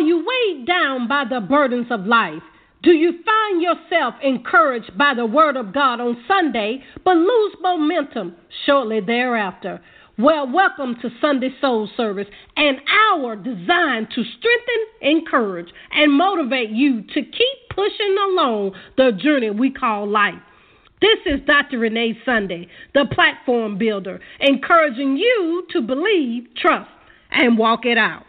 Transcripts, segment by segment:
Are you weighed down by the burdens of life? Do you find yourself encouraged by the Word of God on Sunday, but lose momentum shortly thereafter? Well, welcome to Sunday Soul Service, an hour designed to strengthen, encourage, and motivate you to keep pushing along the journey we call life. This is Dr. Renee Sunday, the platform builder, encouraging you to believe, trust, and walk it out.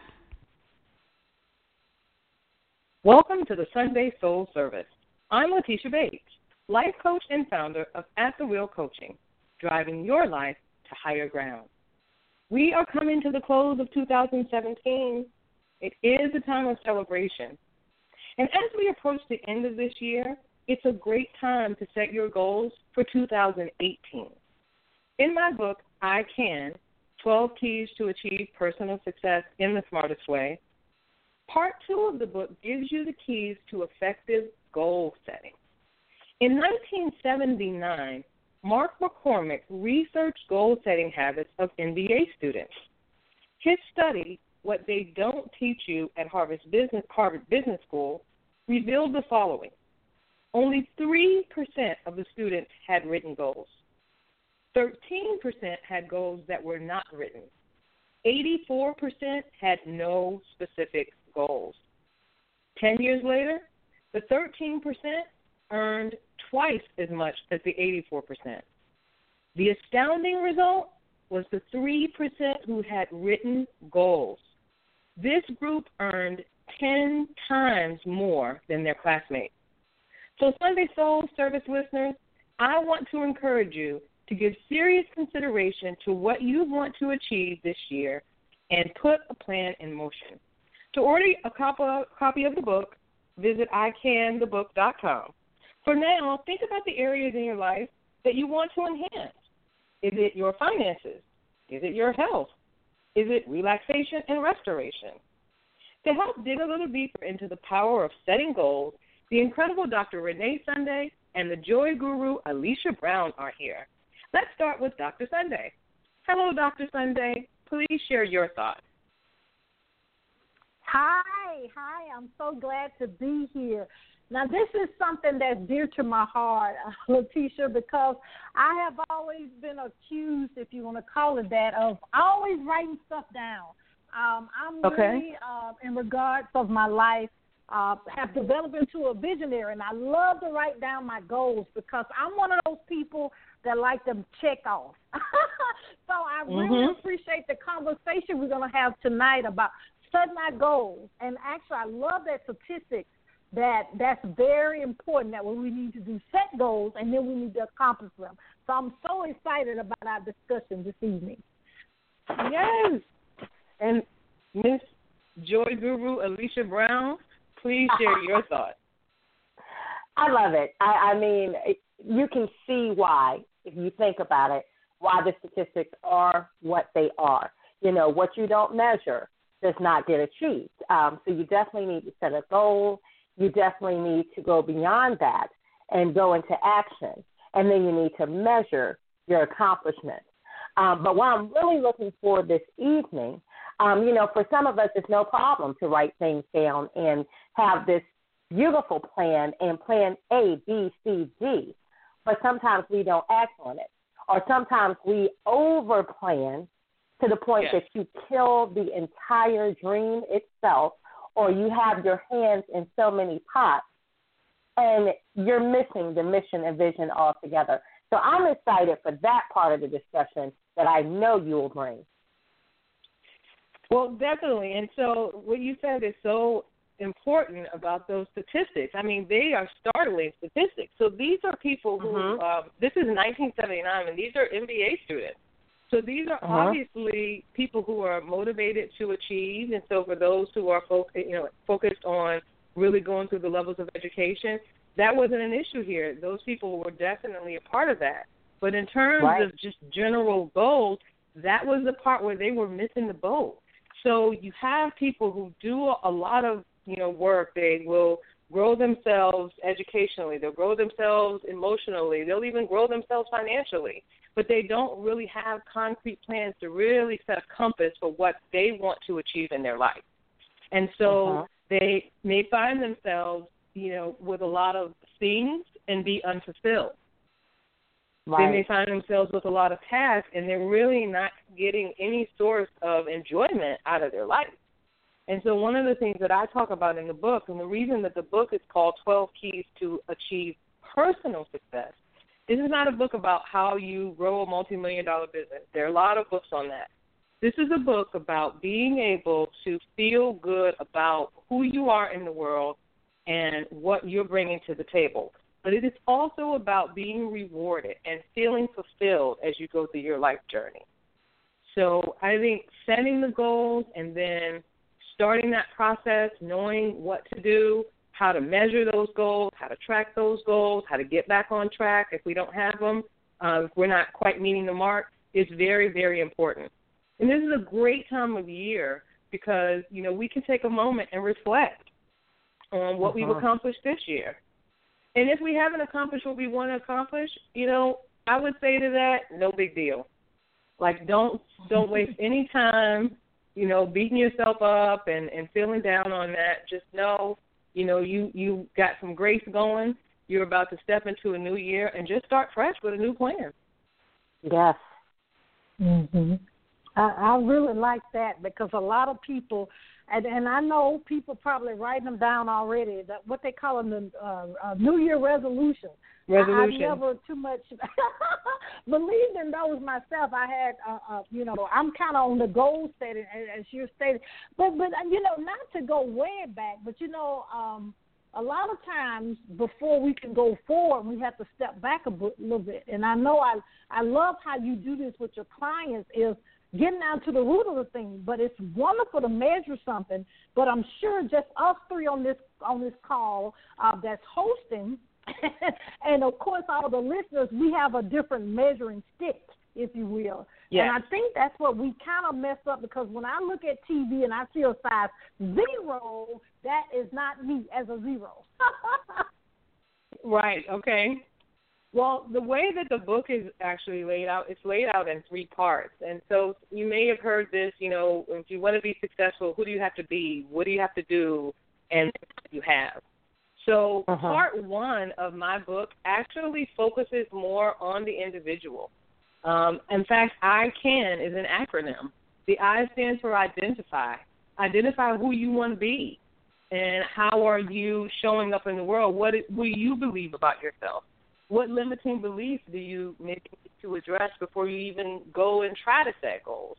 Welcome to the Sunday Soul Service. I'm Letitia Bates, life coach and founder of At the Wheel Coaching, driving your life to higher ground. We are coming to the close of 2017. It is a time of celebration. And as we approach the end of this year, it's a great time to set your goals for 2018. In my book, I Can 12 Keys to Achieve Personal Success in the Smartest Way, part two of the book gives you the keys to effective goal setting. In 1979, Mark McCormack researched goal setting habits of MBA students. His study, What They Don't Teach You at Harvard Business, Harvard Business School, revealed the following only 3% of the students had written goals. 13% had goals that were not written. 84% had no specific goals. 10 years later, the 13% earned twice as much as the 84%. The astounding result was the 3% who had written goals. This group earned 10 times more than their classmates. So, Sunday Soul Service listeners, I want to encourage you to give serious consideration to what you want to achieve this year and put a plan in motion. To order a copy of the book, visit icanthebook.com. For now, think about the areas in your life that you want to enhance. Is it your finances? Is it your health? Is it relaxation and restoration? To help dig a little deeper into the power of setting goals, the incredible Dr. Renee Sunday and the joy guru Alicia Brown are here. Let's start with Dr. Sunday. Hello, Dr. Sunday. Please share your thoughts. Hi, hi. I'm so glad to be here. Now, this is something that's dear to my heart, Letitia, because I have always been accused, if you want to call it that, of always writing stuff down. Um, I'm okay. really, uh, in regards of my life, uh, have developed into a visionary, and I love to write down my goals because I'm one of those people that like to check off. so I really mm-hmm. appreciate the conversation we're going to have tonight about setting my goals. And actually, I love that statistic that that's very important that what we need to do set goals and then we need to accomplish them. So I'm so excited about our discussion this evening. Yes. And Miss Joy Guru Alicia Brown, please share your thoughts. I love it. I, I mean, you can see why, if you think about it, why the statistics are what they are. You know, what you don't measure does not get achieved. Um, so you definitely need to set a goal you definitely need to go beyond that and go into action. And then you need to measure your accomplishments. Um, but what I'm really looking for this evening, um, you know, for some of us, it's no problem to write things down and have this beautiful plan and plan A, B, C, D. But sometimes we don't act on it. Or sometimes we over plan to the point yes. that you kill the entire dream itself or you have your hands in so many pots and you're missing the mission and vision altogether. So I'm excited for that part of the discussion that I know you will bring. Well, definitely. And so what you said is so important about those statistics. I mean, they are startling statistics. So these are people who, mm-hmm. uh, this is 1979, and these are MBA students. So these are uh-huh. obviously people who are motivated to achieve, and so for those who are fo- you know focused on really going through the levels of education, that wasn't an issue here. Those people were definitely a part of that. But in terms right. of just general goals, that was the part where they were missing the boat. So you have people who do a lot of you know work. They will grow themselves educationally. They'll grow themselves emotionally. They'll even grow themselves financially but they don't really have concrete plans to really set a compass for what they want to achieve in their life. And so uh-huh. They may find themselves, you know, with a lot of things and be unfulfilled. Right. They may find themselves with a lot of tasks and they're really not getting any source of enjoyment out of their life. And so, one of the things that I talk about in the book, and the reason that the book is called 12 Keys to Achieve Personal Success, this is not a book about how you grow a multi million dollar business. There are a lot of books on that. This is a book about being able to feel good about who you are in the world and what you're bringing to the table. But it is also about being rewarded and feeling fulfilled as you go through your life journey. So I think setting the goals and then starting that process, knowing what to do, how to measure those goals, how to track those goals, how to get back on track if we don't have them, uh, if we're not quite meeting the mark, is very, very important. And this is a great time of year because, you know, we can take a moment and reflect on what uh-huh. we've accomplished this year. And if we haven't accomplished what we want to accomplish, you know, I would say to that, no big deal. Like don't don't waste any time, you know, beating yourself up and and feeling down on that. Just know, you know, you you got some grace going. You're about to step into a new year and just start fresh with a new plan. Yes. Mhm. I, I really like that because a lot of people, and, and I know people probably writing them down already. That what they call them the uh, uh, New Year resolution. Resolution. I, I never too much believed in those myself. I had, uh, uh, you know, I'm kind of on the goal setting as you're stating, but but you know, not to go way back, but you know, um, a lot of times before we can go forward, we have to step back a bit, little bit. And I know I I love how you do this with your clients is getting down to the root of the thing. But it's wonderful to measure something. But I'm sure just us three on this on this call uh, that's hosting, and of course all the listeners, we have a different measuring stick, if you will. Yes. And I think that's what we kind of mess up because when I look at TV and I see a size zero, that is not me as a zero. right. Okay. Well, the way that the book is actually laid out, it's laid out in three parts. And so you may have heard this, you know, if you want to be successful, who do you have to be? What do you have to do? And you have. So uh-huh. part one of my book actually focuses more on the individual. Um, in fact, I can is an acronym. The I stands for identify. Identify who you want to be, and how are you showing up in the world. What do you believe about yourself? What limiting beliefs do you maybe need to address before you even go and try to set goals?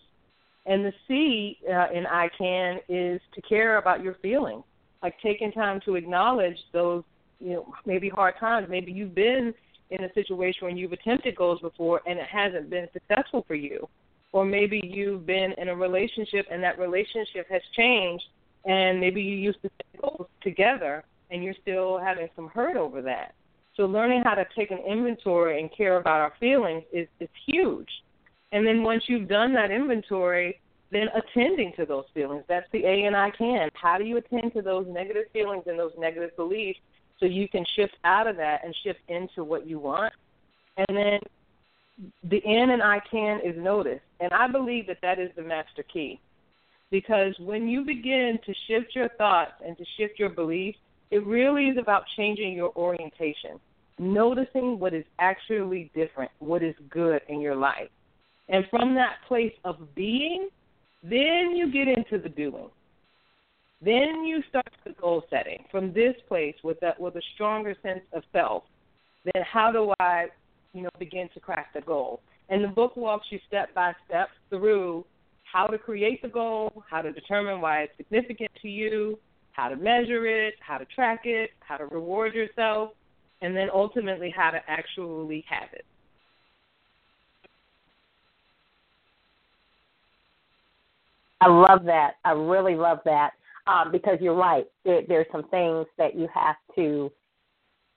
And the C uh, in I can is to care about your feelings, like taking time to acknowledge those, you know, maybe hard times. Maybe you've been in a situation where you've attempted goals before and it hasn't been successful for you. Or maybe you've been in a relationship and that relationship has changed and maybe you used to set goals together and you're still having some hurt over that. So learning how to take an inventory and care about our feelings is is huge. And then once you've done that inventory, then attending to those feelings. That's the A and I can. How do you attend to those negative feelings and those negative beliefs so you can shift out of that and shift into what you want? And then the N and I can is notice. And I believe that that is the master key. Because when you begin to shift your thoughts and to shift your beliefs, it really is about changing your orientation, noticing what is actually different, what is good in your life. And from that place of being, then you get into the doing. Then you start the goal setting from this place with that with a stronger sense of self. Then how do I, you know, begin to crack the goal? And the book walks you step by step through how to create the goal, how to determine why it's significant to you, how to measure it, how to track it, how to reward yourself, and then ultimately how to actually have it. I love that. I really love that um, because you're right. There, there's some things that you have to,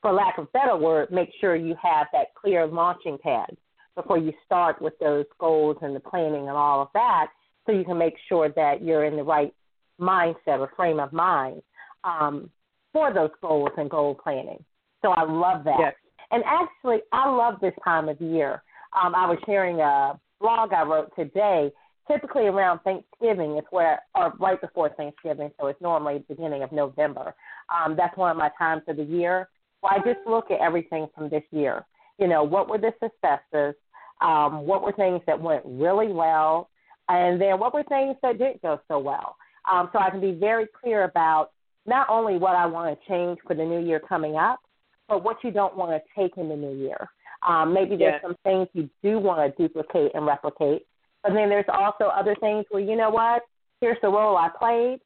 for lack of a better word, make sure you have that clear launching pad before you start with those goals and the planning and all of that, so you can make sure that you're in the right mindset or frame of mind um, for those goals and goal planning. So I love that. Yes. And actually, I love this time of year. Um, I was sharing a blog I wrote today typically around Thanksgiving is where, or right before Thanksgiving, so it's normally the beginning of November. Um, that's one of my times of the year. Well, I just look at everything from this year. You know, what were the successes? Um, what were things that went really well? And then what were things that didn't go so well? Um, so I can be very clear about not only what I want to change for the new year coming up, but what you don't want to take in the new year. Um, maybe there's yes. some things you do want to duplicate and replicate, but then there's also other things where you know what? Here's the role I played.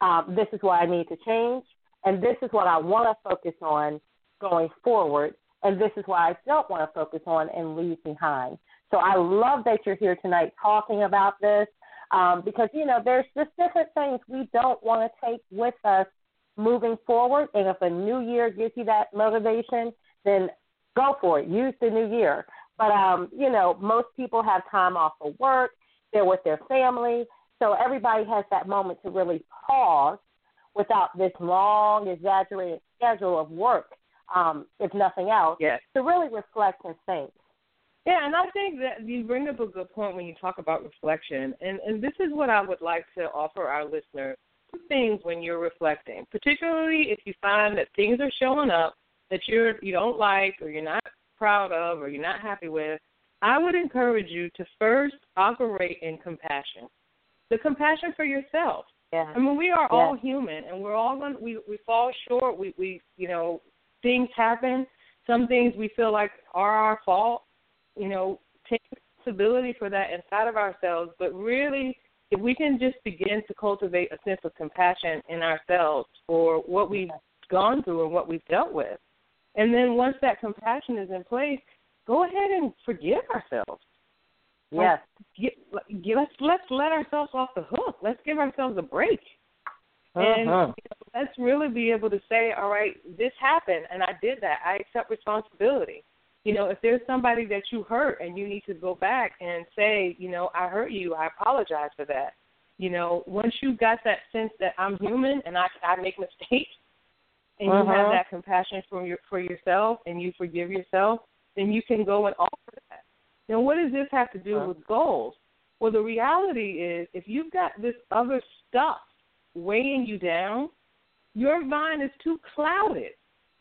Um, this is what I need to change, and this is what I want to focus on going forward, and this is what I don't want to focus on and leave behind. So I love that you're here tonight talking about this um, because you know there's just different things we don't want to take with us moving forward. And if a new year gives you that motivation, then go for it. Use the new year. But um, you know, most people have time off of work. They're with their family, so everybody has that moment to really pause without this long, exaggerated schedule of work. Um, if nothing else, yes. to really reflect and think. Yeah, and I think that you bring up a good point when you talk about reflection, and and this is what I would like to offer our listeners: two things when you're reflecting, particularly if you find that things are showing up that you're you don't like or you're not proud of or you're not happy with. I would encourage you to first operate in compassion, the compassion for yourself. Yeah. I mean, we are yeah. all human, and we're all going. We we fall short. We we you know things happen. Some things we feel like are our fault you know, take responsibility for that inside of ourselves, but really if we can just begin to cultivate a sense of compassion in ourselves for what we've gone through and what we've dealt with. And then once that compassion is in place, go ahead and forgive ourselves. Yes. Get, get, let's let's let ourselves off the hook. Let's give ourselves a break. Uh-huh. And you know, let's really be able to say, all right, this happened and I did that. I accept responsibility you know, if there's somebody that you hurt and you need to go back and say, you know, I hurt you, I apologize for that. You know, once you got that sense that I'm human and I I make mistakes, and uh-huh. you have that compassion for your for yourself and you forgive yourself, then you can go and offer that. Now, what does this have to do uh-huh. with goals? Well, the reality is, if you've got this other stuff weighing you down, your mind is too clouded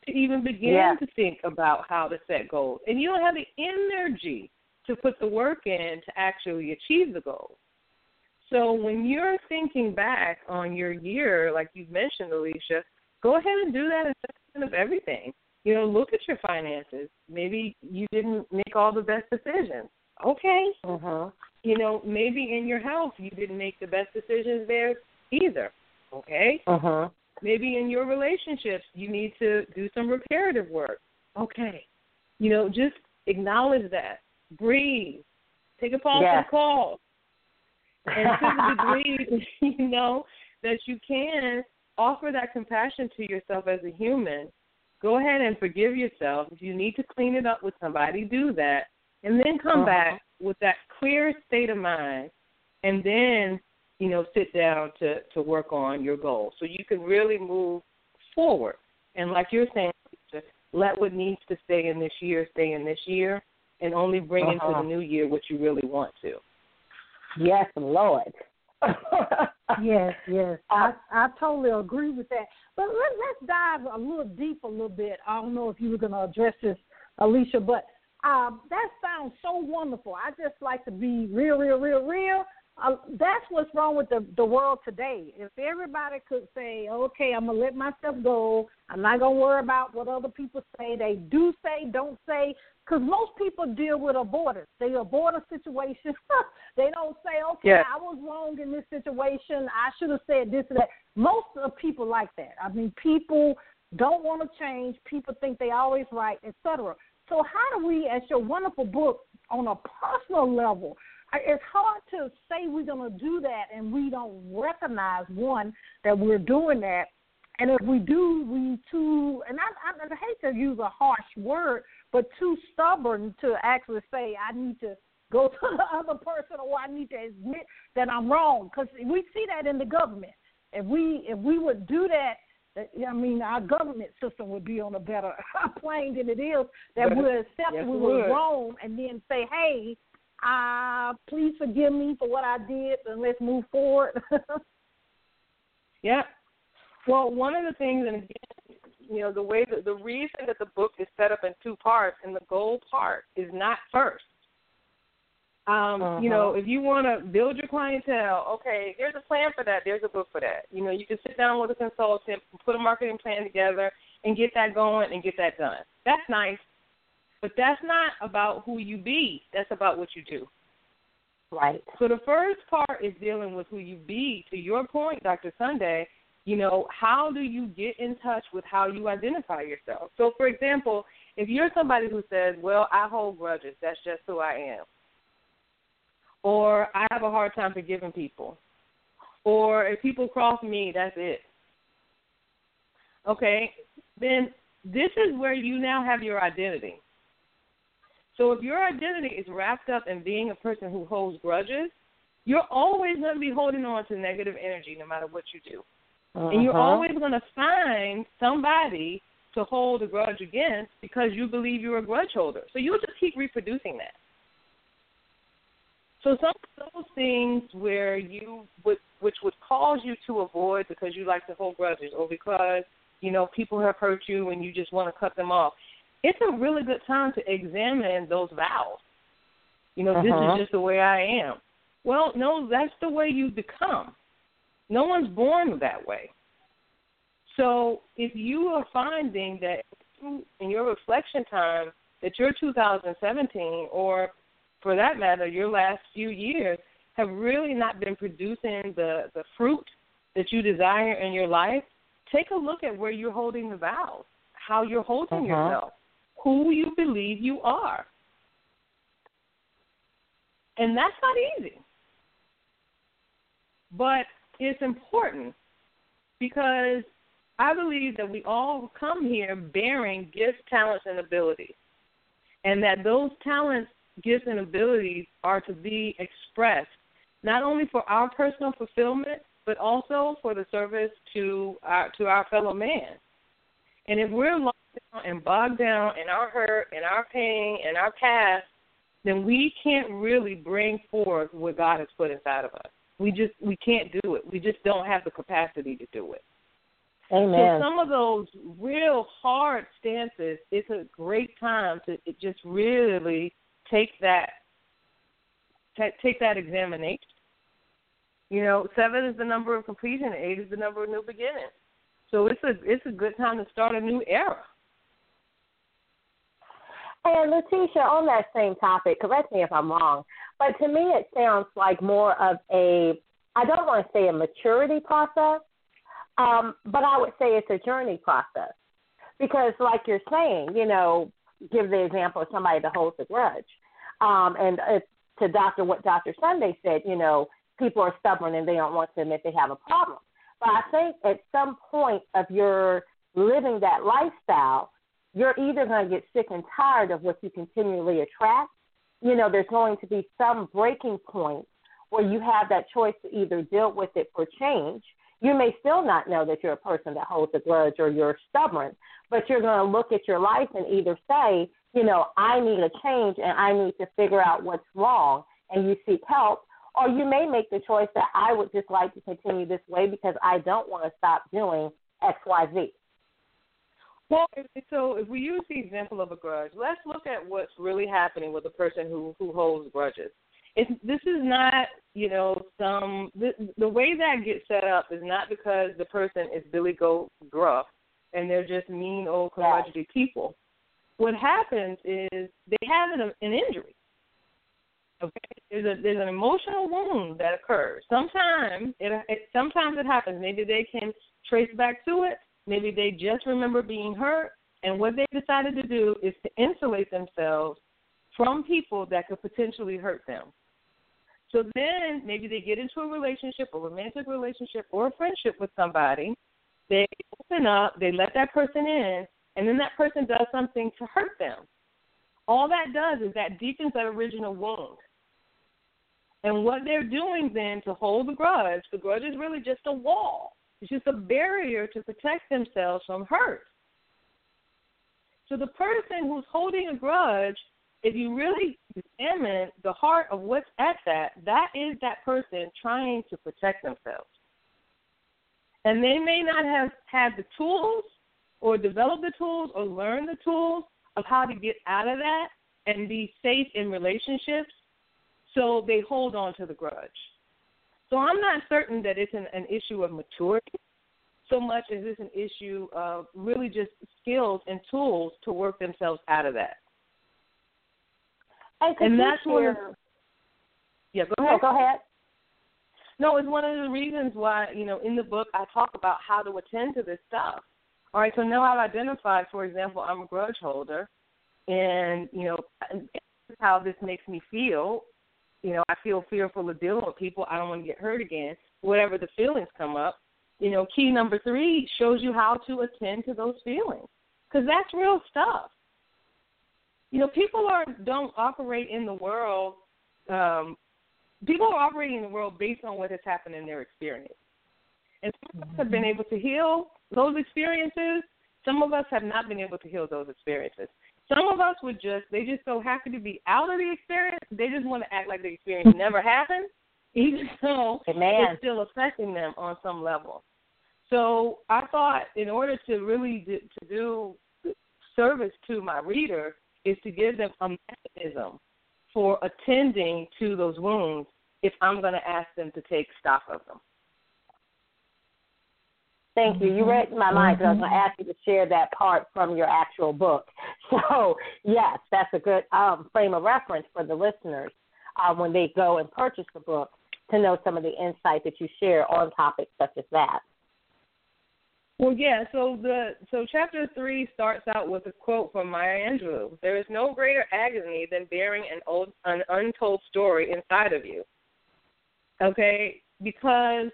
to even begin yeah. to think about how to set goals. And you don't have the energy to put the work in to actually achieve the goals. So when you're thinking back on your year, like you've mentioned, Alicia, go ahead and do that assessment of everything. You know, look at your finances. Maybe you didn't make all the best decisions. Okay. Uh-huh. You know, maybe in your health you didn't make the best decisions there either. Okay. Uh-huh. Maybe in your relationships, you need to do some reparative work. Okay. You know, just acknowledge that. Breathe. Take a pause yeah. from calls. And to the degree, you know, that you can offer that compassion to yourself as a human, go ahead and forgive yourself. If you need to clean it up with somebody, do that. And then come uh-huh. back with that clear state of mind. And then you know, sit down to to work on your goals. So you can really move forward. And like you're saying, let what needs to stay in this year stay in this year, and only bring uh-huh. into the uh-huh. new year what you really want to. Yes, Lord. yes, yes, I I totally agree with that. But let, let's dive a little deep, a little bit. I don't know if you were going to address this, Alicia, but um, that sounds so wonderful. I just like to be real, real, real, real, uh, that's what's wrong with the the world today. If everybody could say, "Okay, I'm gonna let myself go. I'm not gonna worry about what other people say. They do say, don't say," because most people deal with avoidance. They avoid a situation. they don't say, "Okay, yes. I was wrong in this situation. I should have said this or that." Most of people like that. I mean, people don't want to change. People think they always right, etc. So how do we, as your wonderful book, on a personal level? It's hard to say we're going to do that and we don't recognize one that we're doing that. And if we do we too and I, I, I hate to use a harsh word but too stubborn to actually say i need to go to the other person or i need to admit that i'm wrong. Because we see that in the government. If we if we would do that I mean, our government system would be on a better plane than it is. That we accept yes, we were wrong and then say, "Hey, uh, please forgive me for what I did, and let's move forward. yeah. Well, one of the things, and again, you know, the way that the reason that the book is set up in two parts, and the goal part is not first. Um, uh-huh. You know, if you want to build your clientele, okay, there's a plan for that. There's a book for that. You know, you can sit down with a consultant, put a marketing plan together, and get that going and get that done. That's nice, but that's not about who you be. That's about what you do. Right. So the first part is dealing with who you be. To your point, Dr. Sunday, you know, how do you get in touch with how you identify yourself? So, for example, if you're somebody who says, well, I hold grudges, that's just who I am or I have a hard time forgiving people, or if people cross me, that's it. Okay, then this is where you now have your identity. So if your identity is wrapped up in being a person who holds grudges, you're always going to be holding on to negative energy no matter what you do. Uh-huh. And you're uh-huh. always going to find somebody to hold a grudge against because you believe you're a grudge holder. So you'll just keep reproducing that. So some of those things where you would, which would cause you to avoid because you like to hold grudges or because you know people have hurt you and you just want to cut them off. It's a really good time to examine those vows. You know, uh-huh. this is uh-huh. just the way I am. Well, no, that's the way you become. No one's born that way. So if you are finding that in your reflection time that your 2017 or for that matter, your last few years have really not been producing the, the fruit that you desire in your life, take a look at where you're holding the vows, how you're holding uh-huh. yourself, who you believe you are. And that's not easy. But it's important because I believe that we all come here bearing gifts, talents, and abilities. And that those talents gifts and abilities are to be expressed not only for our personal fulfillment but also for the service to our to our fellow man. And if we're down and bogged down in our hurt and our pain and our past, then we can't really bring forth what God has put inside of us. We just we can't do it. We just don't have the capacity to do it. Amen. So some of those real hard stances, it's a great time to just really take that take that examination. You know, seven is the number of completion, eight is the number of new beginnings. So it's a it's a good time to start a new era. And Letitia, on that same topic, correct me if I'm wrong, but to me it sounds like more of a I don't want to say a maturity process, um, but I would say it's a journey process. Because like you're saying, you know, give the example of somebody that holds a grudge. Um, and it's to Doctor what Doctor Sunday said, you know, people are stubborn and they don't want to admit they have a problem. But I think at some point of your living that lifestyle, you're either going to get sick and tired of what you continually attract. You know, there's going to be some breaking point where you have that choice to either deal with it for change. You may still not know that you're a person that holds a grudge or you're stubborn, but you're going to look at your life and either say, you know, I need a change and I need to figure out what's wrong, and you seek help. Or you may make the choice that I would just like to continue this way because I don't want to stop doing X, Y, Z. Well, so if we use the example of a grudge, let's look at what's really happening with a person who who holds grudges. It's, this is not, you know, some the, the way that gets set up is not because the person is Billy Goat gruff and they're just mean old curmudgeonly people what happens is they have an, an injury. Okay, there's a there's an emotional wound that occurs. Sometimes it, it sometimes it happens. Maybe they can trace back to it. Maybe they just remember being hurt, and what they decided to do is to insulate themselves from people that could potentially hurt them. So then maybe they get into a relationship, a romantic relationship, or a friendship with somebody. They open up, they let that person in, and then that person does something to hurt them. All that does is that deepens that original wound. And what they're doing then to hold the grudge, the grudge is really just a wall. It's just a barrier to protect themselves from hurt. So the person who's holding a grudge if you really examine the heart of what's at that, that is that person trying to protect themselves. And they may not have had the tools or developed the tools or learned the tools of how to get out of that and be safe in relationships, so they hold on to the grudge. So I'm not certain that it's an, an issue of maturity so much as it's an issue of really just skills and tools to work themselves out of that. And, and that's where. Yeah, go ahead. No, go ahead. No, it's one of the reasons why you know in the book I talk about how to attend to this stuff. All right, so now I've identified, for example, I'm a grudge holder, and you know how this makes me feel. You know, I feel fearful of dealing with people. I don't want to get hurt again. Whatever the feelings come up, you know, key number three shows you how to attend to those feelings because that's real stuff you know, people are don't operate in the world. Um, people are operating in the world based on what has happened in their experience, and some of us have been able to heal those experiences. Some of us have not been able to heal those experiences. Some of us would just they just so happy to be out of the experience. They just want to act like the experience never happened, even though Amen. it's still affecting them on some level. So I thought, in order to really do, to do service to my reader, is to give them a mechanism for attending to those wounds if I'm going to ask them to take stock of them. Thank you. You mm-hmm. read my mind because I was going to mm-hmm. ask you to share that part from your actual book. So, yes, that's a good um, frame of reference for the listeners uh, when they go and purchase the book to know some of the insight that you share on topics such as that. Well, yeah. So the so chapter three starts out with a quote from Maya Angelou: "There is no greater agony than bearing an old an untold story inside of you." Okay, because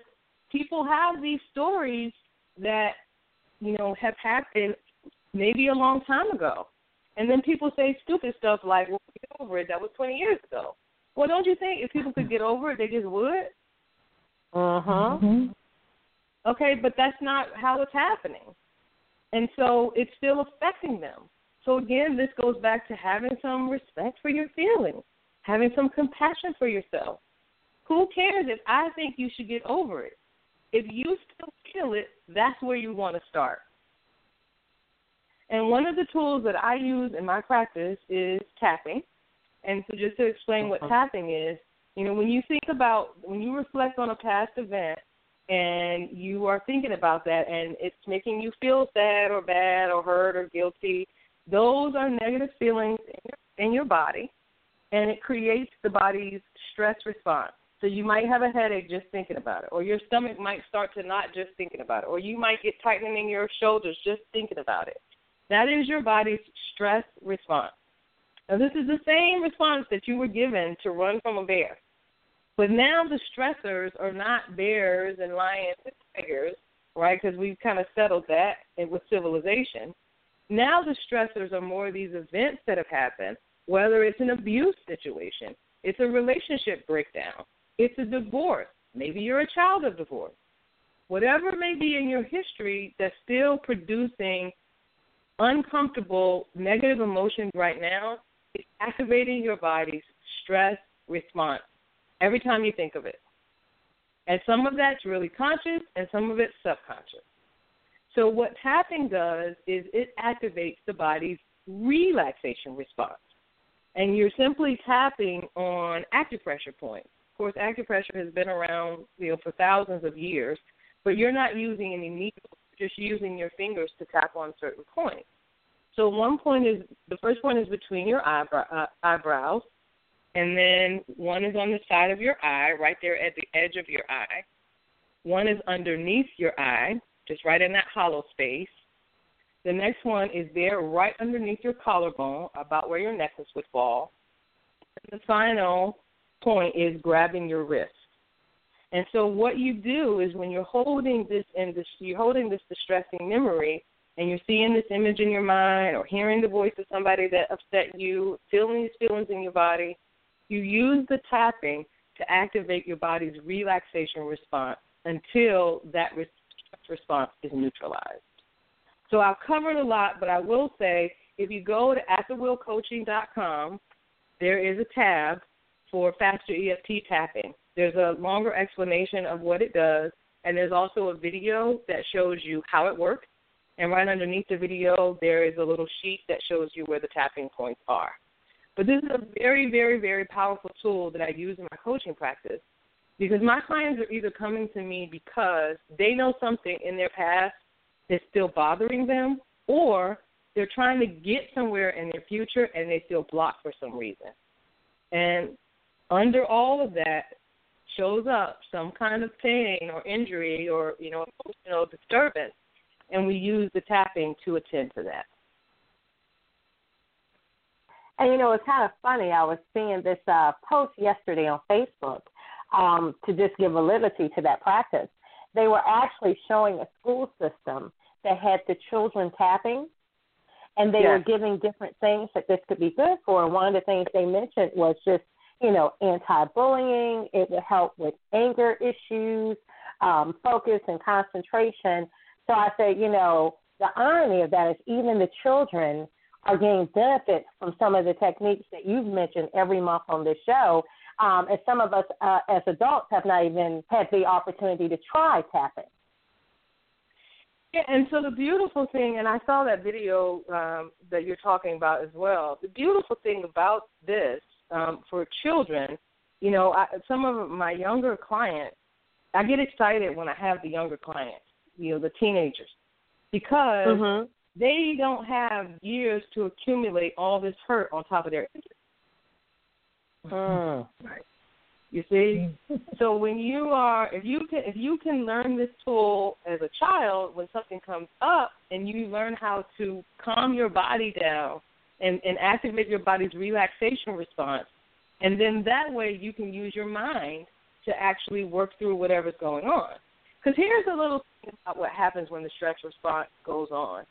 people have these stories that you know have happened maybe a long time ago, and then people say stupid stuff like, "Well, get over it. That was 20 years ago." Well, don't you think if people could get over it, they just would? Uh huh. Mm-hmm. Okay, but that's not how it's happening. And so it's still affecting them. So again, this goes back to having some respect for your feelings, having some compassion for yourself. Who cares if I think you should get over it? If you still feel it, that's where you want to start. And one of the tools that I use in my practice is tapping. And so just to explain what uh-huh. tapping is, you know, when you think about when you reflect on a past event, and you are thinking about that and it's making you feel sad or bad or hurt or guilty, those are negative feelings in your, body and it creates the body's stress response. So you might have a headache just thinking about it, or your stomach might start to not just thinking about it, or you might get tightening in your shoulders just thinking about it. That is your body's stress response. Now, this is the same response that you were given to run from a bear. But now the stressors are not bears and lions and tigers, right? Because we've kind of settled that with civilization. Now the stressors are more these events that have happened, whether it's an abuse situation, it's a relationship breakdown, it's a divorce, maybe you're a child of divorce. Whatever may be in your history that's still producing uncomfortable negative emotions right now is activating your body's stress response every time you think of it. And some of that's really conscious and some of it's subconscious. So, what tapping does is it activates the body's relaxation response. And you're simply tapping on acupressure points. Of course, acupressure has been around you know, for thousands of years, but you're not using any needles, just using your fingers to tap on certain points. So, one point is the first point is between your eyebrow, uh, eyebrows, and then one is on the side of your eye, right there at the edge of your eye. One is underneath your eye, just right in that hollow space. The next one is there right underneath your collarbone, about where your necklace would fall. And the final point is grabbing your wrist. And so what you do is when you're holding this you're holding this distressing memory and you're seeing this image in your mind or hearing the voice of somebody that upset you, feeling these feelings in your body, you use the tapping to activate your body's relaxation response until that response is neutralized. So I've covered a lot, but I will say if you go to atthewheelcoaching.com there is a tab for faster EFT tapping. There's a longer explanation of what it does, and there's also a video that shows you how it works. And right underneath the video, there is a little sheet that shows you where the tapping points are. But this is a very, very, very powerful tool that I use in my coaching practice because my clients are either coming to me because they know something in their past that's still bothering them, or they're trying to get somewhere in their future and they feel blocked for some reason. And under all of that shows up some kind of pain or injury or you know emotional disturbance, and we use the tapping to attend to that. And you know, it's kind of funny. I was seeing this uh, post yesterday on Facebook um, to just give validity to that practice. They were actually showing a school system that had the children tapping, and they yes. were giving different things that this could be good for. And one of the things they mentioned was just, you know, anti-bullying. It would help with anger issues, um, focus, and concentration. So I said, you know, the irony of that is even the children are getting benefits from some of the techniques that you've mentioned every month on this show. Um, and some of us uh, as adults have not even had the opportunity to try tapping. Yeah, and so the beautiful thing, and I saw that video um, that you're talking about as well. The beautiful thing about this um, for children, you know, I, some of my younger clients, I get excited when I have the younger clients, you know, the teenagers, because mm-hmm. they don't have years to accumulate all this hurt on top of their Mm. Right. You see, so when you are, if you can, if you can learn this tool as a child, when something comes up, and you learn how to calm your body down and, and activate your body's relaxation response, and then that way you can use your mind to actually work through whatever's going on. Because here's a little thing about what happens when the stress response goes on.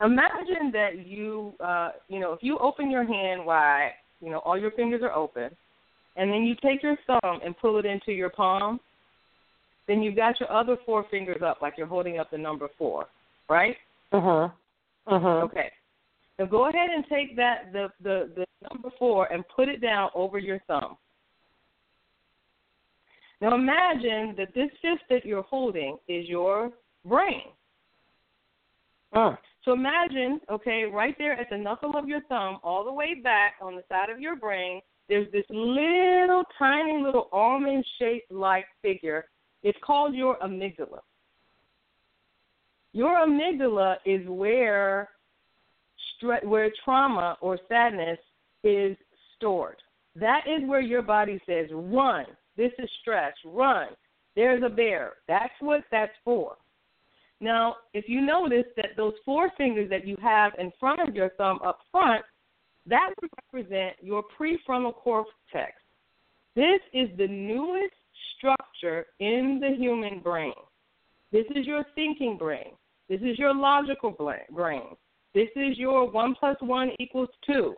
Imagine that you, uh, you know, if you open your hand wide you know, all your fingers are open, and then you take your thumb and pull it into your palm, then you've got your other four fingers up like you're holding up the number four, right? Uh huh. Uh huh. Okay. Now go ahead and take that the, the the number four and put it down over your thumb. Now imagine that this fist that you're holding is your brain. Uh. So imagine, okay, right there at the knuckle of your thumb, all the way back on the side of your brain, there's this little tiny little almond shaped like figure. It's called your amygdala. Your amygdala is where where trauma or sadness is stored. That is where your body says, "Run! This is stress. Run! There's a bear." That's what that's for. Now, if you notice that those four fingers that you have in front of your thumb up front, that would represent your prefrontal cortex. This is the newest structure in the human brain. This is your thinking brain. This is your logical brain. This is your one plus one equals two.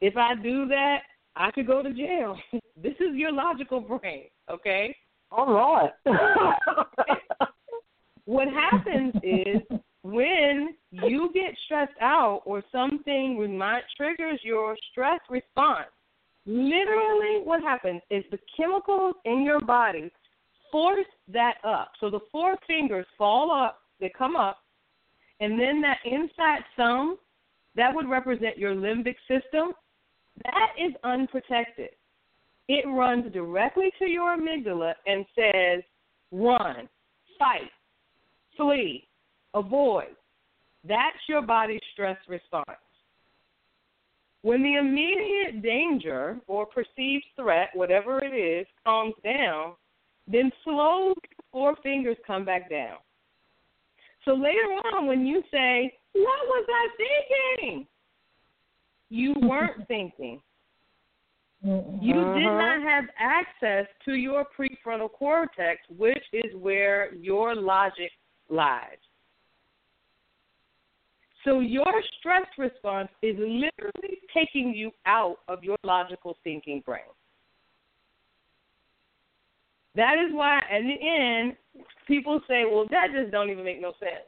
If I do that, I could go to jail. this is your logical brain, okay? Oh, All right. what happens is when you get stressed out or something remind, triggers your stress response, literally what happens is the chemicals in your body force that up. So the four fingers fall up, they come up, and then that inside thumb, that would represent your limbic system, that is unprotected. It runs directly to your amygdala and says, run, fight, flee, avoid. That's your body's stress response. When the immediate danger or perceived threat, whatever it is, calms down, then slowly four fingers come back down. So later on, when you say, What was I thinking? You weren't thinking. You did not uh-huh. have access to your prefrontal cortex, which is where your logic lies. So your stress response is literally taking you out of your logical thinking brain. That is why, at the end, people say, "Well, that just don't even make no sense."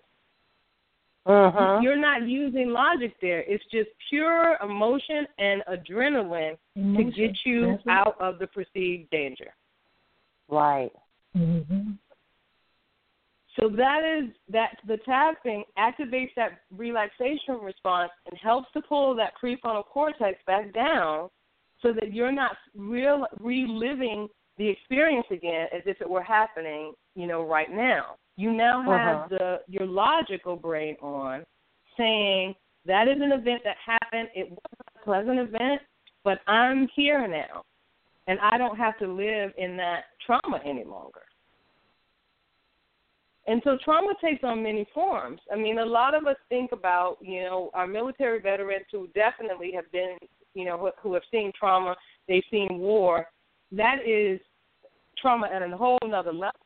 Uh-huh. You're not using logic there. It's just pure emotion and adrenaline Emotion. to get you That's right. out of the perceived danger. Right. Mm-hmm. So that is that the tapping activates that relaxation response and helps to pull that prefrontal cortex back down so that you're not real reliving the experience again as if it were happening, you know, right now. You now have Uh-huh. the your logical brain on saying that is an event that happened, it wasn't a pleasant event, but I'm here now. And I don't have to live in that trauma any longer. And so trauma takes on many forms. I mean, a lot of us think about, you know, our military veterans who definitely have been, you know, who, who have seen trauma, they've seen war. That is trauma at a whole nother level.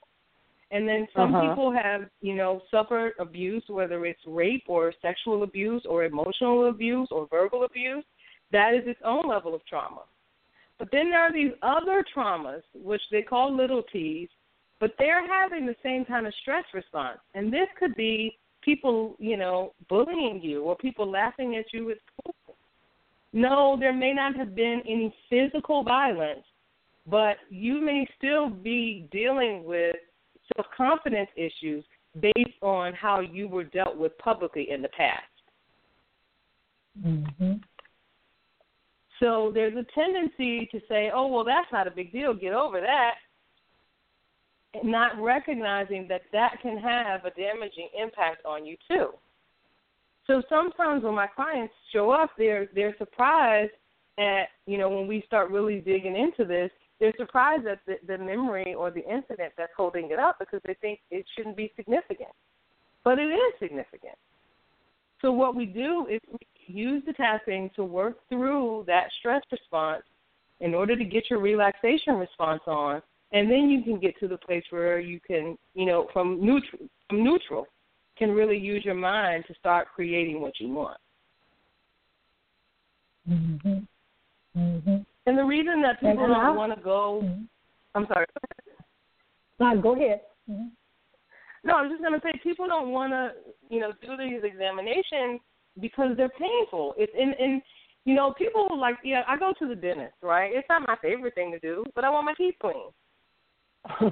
And then some Uh-huh. people have, you know, suffered abuse, whether it's rape or sexual abuse or emotional abuse or verbal abuse. That is its own level of trauma. But then there are these other traumas, which they call little t's, but they're having the same kind of stress response. And this could be people, you know, bullying you or people laughing at you at school. No, there may not have been any physical violence, but you may still be dealing with self confidence issues based on how you were dealt with publicly in the past. Mm-hmm. So there's a tendency to say, oh, well, that's not a big deal, get over that, and not recognizing that that can have a damaging impact on you too. So sometimes when my clients show up, they're they're surprised at you know when we start really digging into this, they're surprised at the, the memory or the incident that's holding it up because they think it shouldn't be significant, but it is significant. So what we do is we use the tapping to work through that stress response in order to get your relaxation response on, and then you can get to the place where you can, you know, from neutral, from neutral, can really use your mind to start creating what you want. Mm-hmm. Mm-hmm. And the reason that people And don't want to go, Mm-hmm. I'm sorry. No, go ahead. Mm-hmm. No, I was just gonna say people don't want to, you know, do these examinations because they're painful. It's in, in, you know, people like, yeah, I go to the dentist, right? It's not my favorite thing to do, but I want my teeth clean.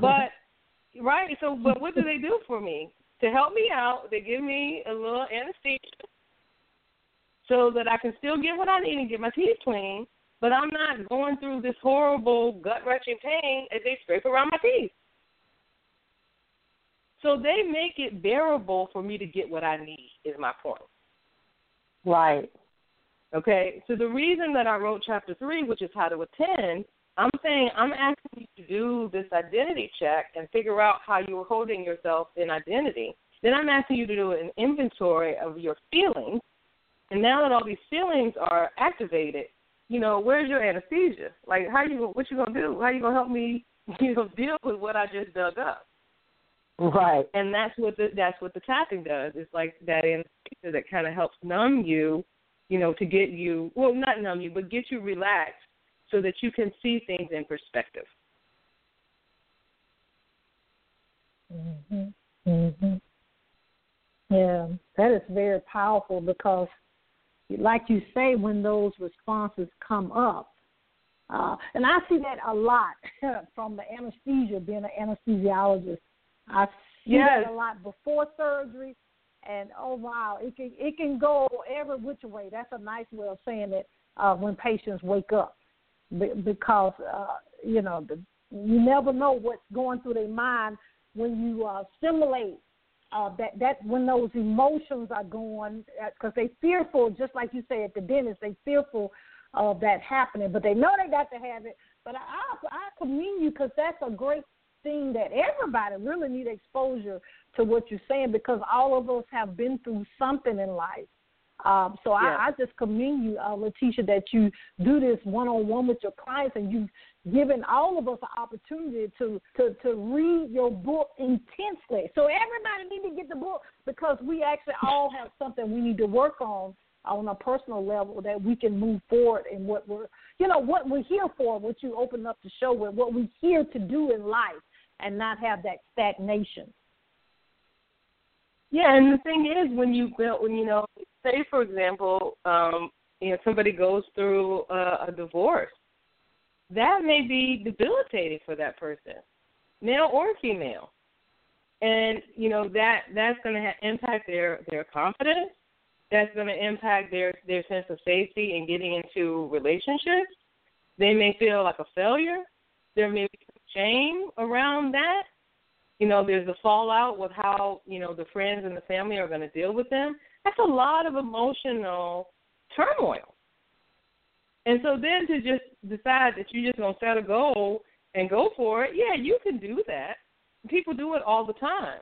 But right, so but what do they do for me to help me out? They give me a little anesthesia so that I can still get what I need and get my teeth clean. But I'm not going through this horrible gut wrenching pain as they scrape around my teeth. So they make it bearable for me to get what I need. Is my point. Right. Okay, so the reason that I wrote chapter three, which is how to attend, I'm saying I'm asking you to do this identity check and figure out how you're holding yourself in identity. Then I'm asking you to do an inventory of your feelings. And now that all these feelings are activated, you know, where's your anesthesia? Like, how you what you gonna do? How you gonna help me, you know, deal with what I just dug up? Right. and that's what the that's what the tapping does. It's like that anesthesia that kind of helps numb you, you know, to get you well, not numb you, but get you relaxed so that you can see things in perspective. Mhm. Mhm. Yeah, that is very powerful because, like you say, when those responses come up, uh, and I see that a lot from the anesthesia, being an anesthesiologist. I see Yes. that a lot before surgery, and oh wow, it can it can go every which way. That's a nice way of saying it. Uh, when patients wake up, Be- because uh, you know the, you never know what's going through their mind when you uh, stimulate uh, that that when those emotions are going because they fearful, just like you say at the dentist, they fearful of that happening, but they know they got to have it. But I I, I commend you because that's a great thing that everybody really need exposure to what you're saying because all of us have been through something in life. Um, so Yeah. I, I just commend you, uh, Letitia, that you do this one on one with your clients, and you've given all of us an opportunity to, to to read your book intensely. So everybody need to get the book because we actually all have something we need to work on on a personal level that we can move forward in what we're you know what we're here for. What you open up the show with, what we're here to do in life, and not have that stagnation. Yeah, and the thing is, when you when you know, say for example, um, you know, somebody goes through a, a divorce, that may be debilitating for that person, male or female, and you know that that's going to ha- impact their their confidence. That's going to impact their their sense of safety in getting into relationships. They may feel like a failure. There may be some shame around that. You know, there's a fallout with how you know the friends and the family are going to deal with them. That's a lot of emotional turmoil. And so then to just decide that you're just to set a goal and go for it, yeah, you can do that. People do it all the time.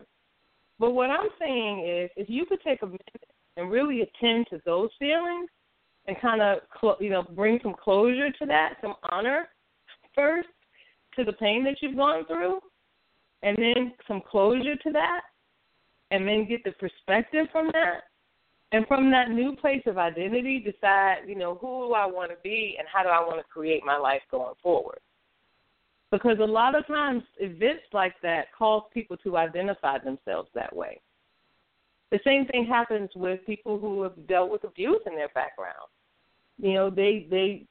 But what I'm saying is, if you could take a minute and really attend to those feelings and kind of, cl- you know, bring some closure to that, some honor first to the pain that you've gone through, and then some closure to that, and then get the perspective from that, and from that new place of identity, decide, you know, who do I want to be and how do I want to create my life going forward. Because a lot of times events like that cause people to identify themselves that way. The same thing happens with people who have dealt with abuse in their background. You know, they they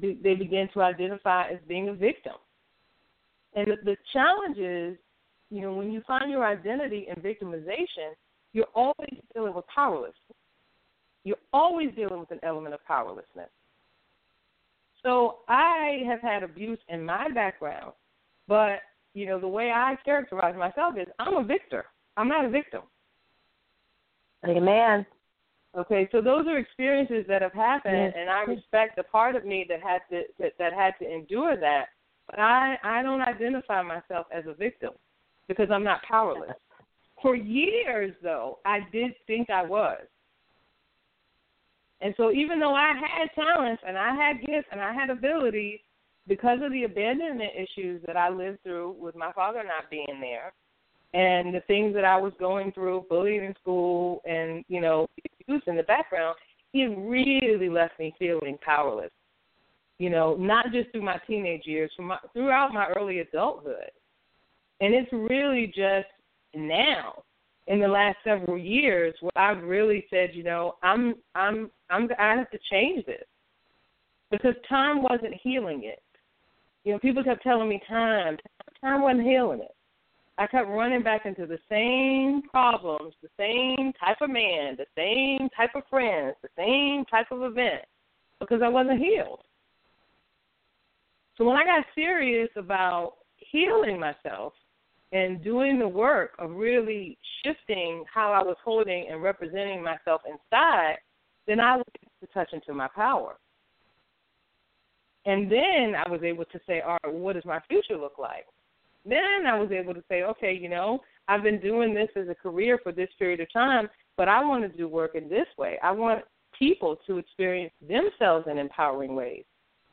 they begin to identify as being a victim. And the, the challenge is, you know, when you find your identity in victimization, you're always dealing with powerlessness. You're always dealing with an element of powerlessness. So I have had abuse in my background, but you know the way I characterize myself is I'm a victor. I'm not a victim. Amen. Okay, so those are experiences that have happened, and I respect the part of me that had to that, that had to endure that. But I I don't identify myself as a victim because I'm not powerless. For years, though, I did think I was. And so, even though I had talents and I had gifts and I had abilities, because of the abandonment issues that I lived through with my father not being there, and the things that I was going through, bullying in school, and you know, abuse in the background, it really left me feeling powerless. You know, not just through my teenage years, from my, throughout my early adulthood, and it's really just now in the last several years where I've really said, you know, I'm I'm I'm I have to change this because time wasn't healing it. You know, people kept telling me time, time wasn't healing it. I kept running back into the same problems, the same type of man, the same type of friends, the same type of event because I wasn't healed. So when I got serious about healing myself, and doing the work of really shifting how I was holding and representing myself inside, then I was able to touch into my power. And then I was able to say, all right, what does my future look like? Then I was able to say, okay, you know, I've been doing this as a career for this period of time, but I want to do work in this way. I want people to experience themselves in empowering ways.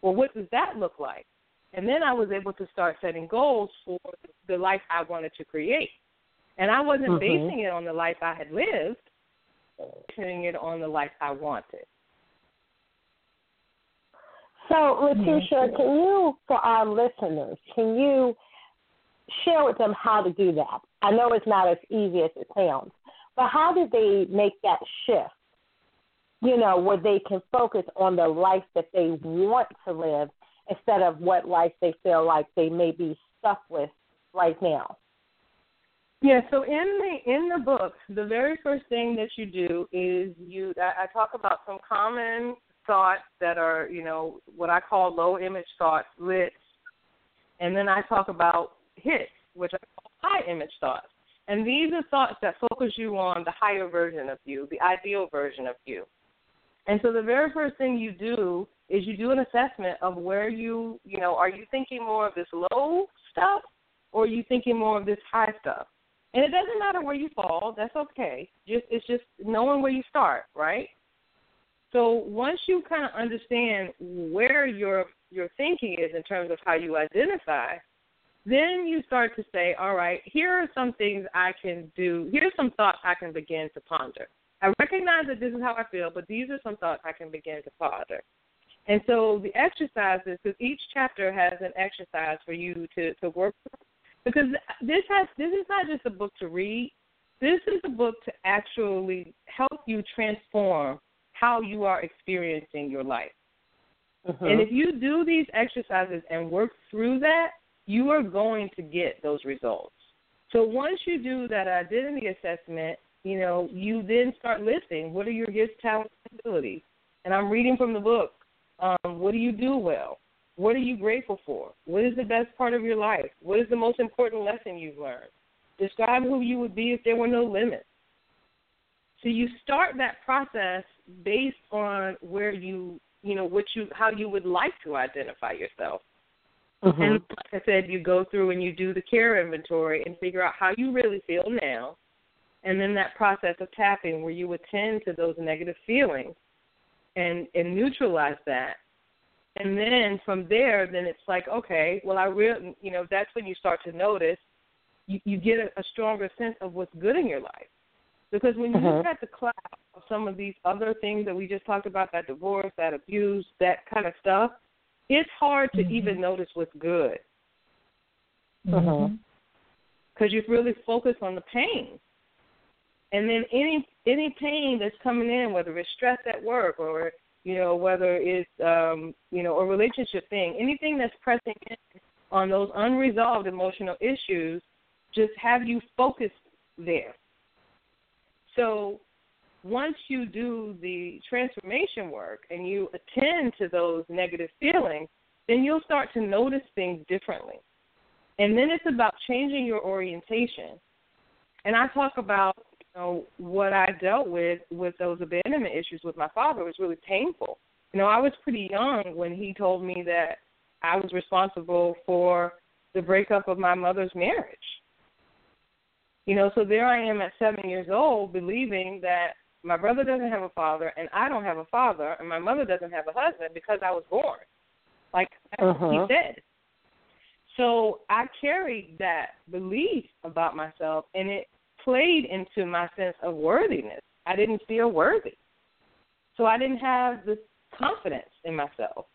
Well, what does that look like? And then I was able to start setting goals for the life I wanted to create. And I wasn't mm-hmm. basing it on the life I had lived, basing it on the life I wanted. So, Letitia, can you, for our listeners, can you share with them how to do that? I know it's not as easy as it sounds, but how did they make that shift? You know, where they can focus on the life that they want to live instead of what life they feel like they may be stuck with right now. Yeah, so in the in the book, the very first thing that you do is you I, I talk about some common thoughts that are, you know, what I call low image thoughts, and then I talk about hits, which I call high image thoughts. And these are thoughts that focus you on the higher version of you, the ideal version of you. And so the very first thing you do is you do an assessment of where you, you know, are you thinking more of this low stuff or are you thinking more of this high stuff? And it doesn't matter where you fall, that's okay. Just it's just knowing where you start, right? So once you kind of understand where your your thinking is in terms of how you identify, then you start to say, all right, here are some things I can do. Here's some thoughts I can begin to ponder. I recognize that this is how I feel, but these are some thoughts I can begin to ponder. And so the exercises, because each chapter has an exercise for you to, to work because this has this is not just a book to read. this is a book to actually help you transform how you are experiencing your life. Mm-hmm. And if you do these exercises and work through that, you are going to get those results. So once you do that identity assessment, you know, you then start listing what are your gifts, talents, and abilities. And I'm reading from the book. Um, what do you do well? What are you grateful for? What is the best part of your life? What is the most important lesson you've learned? Describe who you would be if there were no limits. So you start that process based on where you, you know, what you, how you would like to identify yourself. Mm-hmm. And like I said, you go through and you do the care inventory and figure out how you really feel now. And then that process of tapping where you attend to those negative feelings and, and neutralize that. And then from there, then it's like, okay, well, I really, you know, that's when you start to notice you, you get a, a stronger sense of what's good in your life. Because when you Mhm. look at the cloud of some of these other things that we just talked about, that divorce, that abuse, that kind of stuff, it's hard to even notice what's good Mhm. because you've really focused on the pain. And then any any pain that's coming in, whether it's stress at work or you know whether it's um, you know a relationship thing, anything that's pressing in on those unresolved emotional issues, just have you focused there. So once you do the transformation work and you attend to those negative feelings, then you'll start to notice things differently. And then it's about changing your orientation. And I talk about know what I dealt with with those abandonment issues with my father was really painful. You know, I was pretty young when he told me that I was responsible for the breakup of my mother's marriage. You know, so there I am at seven years old believing that my brother doesn't have a father and I don't have a father and my mother doesn't have a husband because I was born. Like Mhm. he said. So I carried that belief about myself and it played into my sense of worthiness. I didn't feel worthy. So I didn't have this confidence in myself.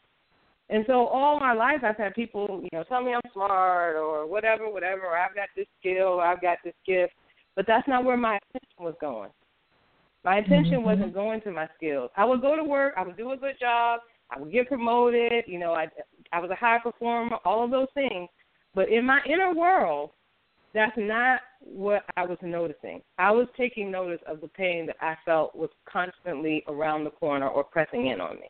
And so all my life I've had people, you know, tell me I'm smart or whatever, whatever, or I've got this skill or I've got this gift. But that's not where my attention was going. My attention mm-hmm. wasn't going to my skills. I would go to work, I would do a good job, I would get promoted, you know, I I was a high performer, all of those things. But in my inner world, that's not what I was noticing. I was taking notice of the pain that I felt was constantly around the corner or pressing in on me.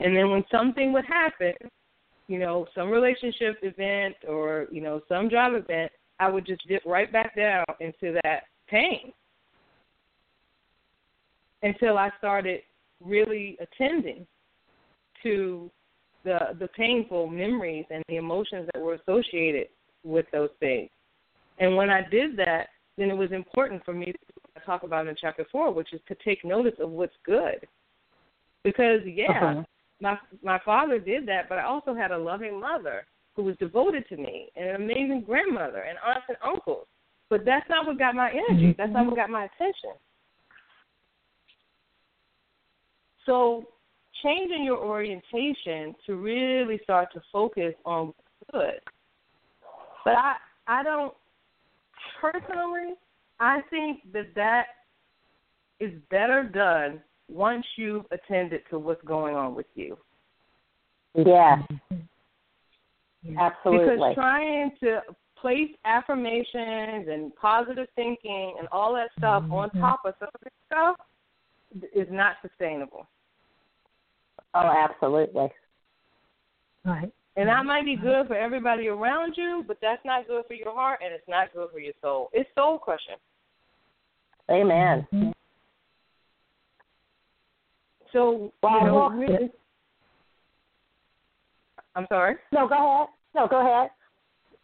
And then when something would happen, you know, some relationship event or, you know, some job event, I would just dip right back down into that pain until I started really attending to the the painful memories and the emotions that were associated with those things. And when I did that, then it was important for me to talk about in chapter four, which is to take notice of what's good. Because yeah, Uh-huh. my my father did that, but I also had a loving mother who was devoted to me, and an amazing grandmother, and aunts and uncles. But that's not what got my energy. That's not what got my attention. So changing your orientation to really start to focus on good. But I I don't personally I think that that is better done once you've attended to what's going on with you. Yes, Because absolutely. trying to place affirmations and positive thinking and all that stuff mm-hmm. on top of some of this stuff is not sustainable. Oh, absolutely. Right. And that might be good for everybody around you, but that's not good for your heart and it's not good for your soul. It's soul crushing. Amen. So, Well, you know, I'm sorry. No, go ahead. No, go ahead.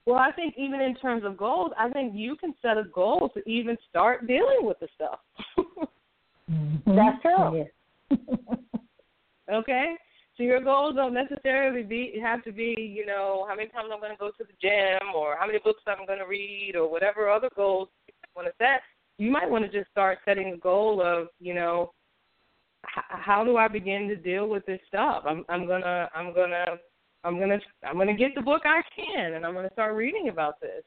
Well, I think even in terms of goals, I think you can set a goal to even start dealing with the stuff. That's true. okay? So your goals don't necessarily be have to be, you know, how many times I'm going to go to the gym or how many books I'm going to read or whatever other goals you want to set. You might want to just start setting a goal of, you know, h- how do I begin to deal with this stuff? I'm I'm gonna I'm gonna I'm gonna I'm gonna get the book I can, and I'm gonna start reading about this.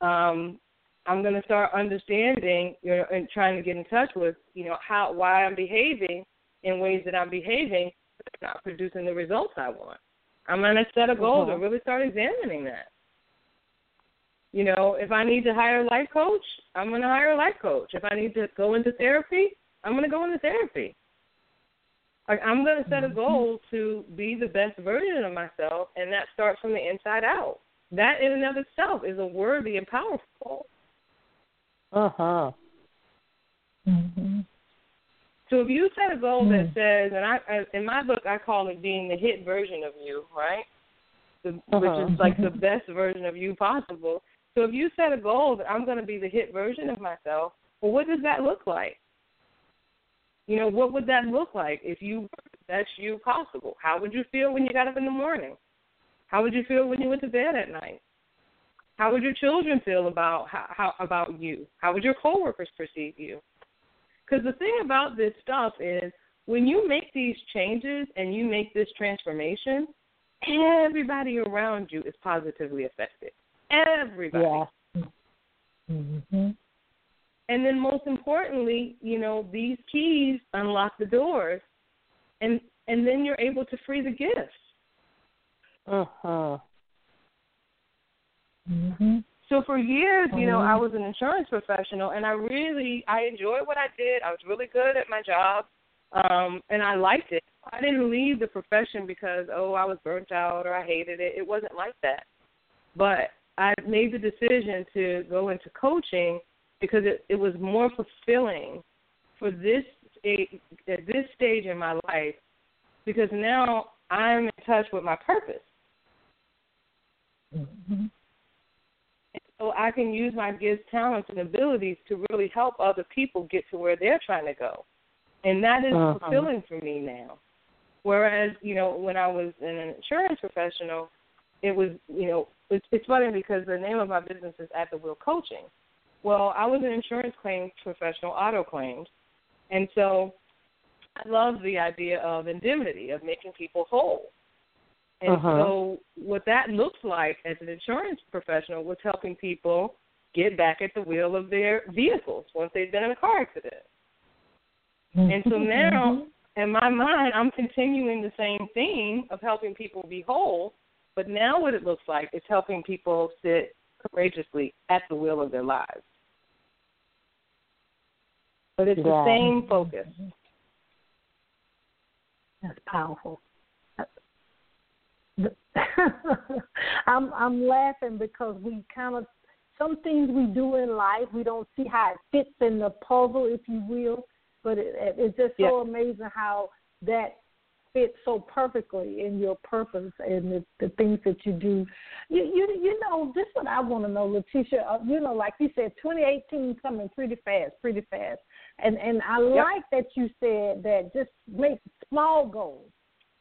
Um, I'm going to start understanding, you know, and trying to get in touch with, you know, how why I'm behaving in ways that I'm behaving, not producing the results I want. I'm going to set a goal mm-hmm. to really start examining that. You know, if I need to hire a life coach, I'm going to hire a life coach. If I need to go into therapy, I'm going to go into therapy. Like I'm going to set a mm-hmm. goal to be the best version of myself, and that starts from the inside out. That in and of itself is a worthy and powerful. Uh huh. Mm-hmm. So if you set a goal mm. that says, and I, in my book I call it being the hit version of you, right? The, uh-huh. Which is like the best version of you possible. So if you set a goal that I'm going to be the hit version of myself, well, what does that look like? You know, what would that look like if you were the best you possible? How would you feel when you got up in the morning? How would you feel when you went to bed at night? How would your children feel about how, how about you? How would your coworkers perceive you? Because the thing about this stuff is when you make these changes and you make this transformation, everybody around you is positively affected. Everybody. Yeah. Mm-hmm. And then most importantly, you know, these keys unlock the doors and and then you're able to free the gifts. Uh-huh. Mhm. So for years, you know, I mm-hmm. was an insurance professional and I really I enjoyed what I did. I was really good at my job. Um and I liked it. I didn't leave the profession because oh, I was burnt out or I hated it. It wasn't like that. But I made the decision to go into coaching because it, it was more fulfilling for this at this stage in my life because now I'm in touch with my purpose. Mm-hmm. So I can use my gifts, talents, and abilities to really help other people get to where they're trying to go, and that is uh-huh. fulfilling for me now. Whereas, you know, when I was an insurance professional, it was, you know, it's, it's funny because the name of my business is At the Wheel Coaching. Well, I was an insurance claims professional, auto claims, and so I love the idea of indemnity, of making people whole. And uh-huh. so, what that looks like as an insurance professional was helping people get back at the wheel of their vehicles once they've been in a car accident. And so now, mm-hmm. in my mind, I'm continuing the same theme of helping people be whole, but now what it looks like is helping people sit courageously at the wheel of their lives. But it's yeah. the same focus. That's powerful. I'm I'm laughing because we kind of some things we do in life we don't see how it fits in the puzzle, if you will. But it, it's just so yeah. amazing how that fits so perfectly in your purpose and the, the things that you do. You you you know this is what I want to know, Letitia. Uh, you know, like you said, 2018 coming pretty fast, pretty fast, and and I yep. like that you said that just make small goals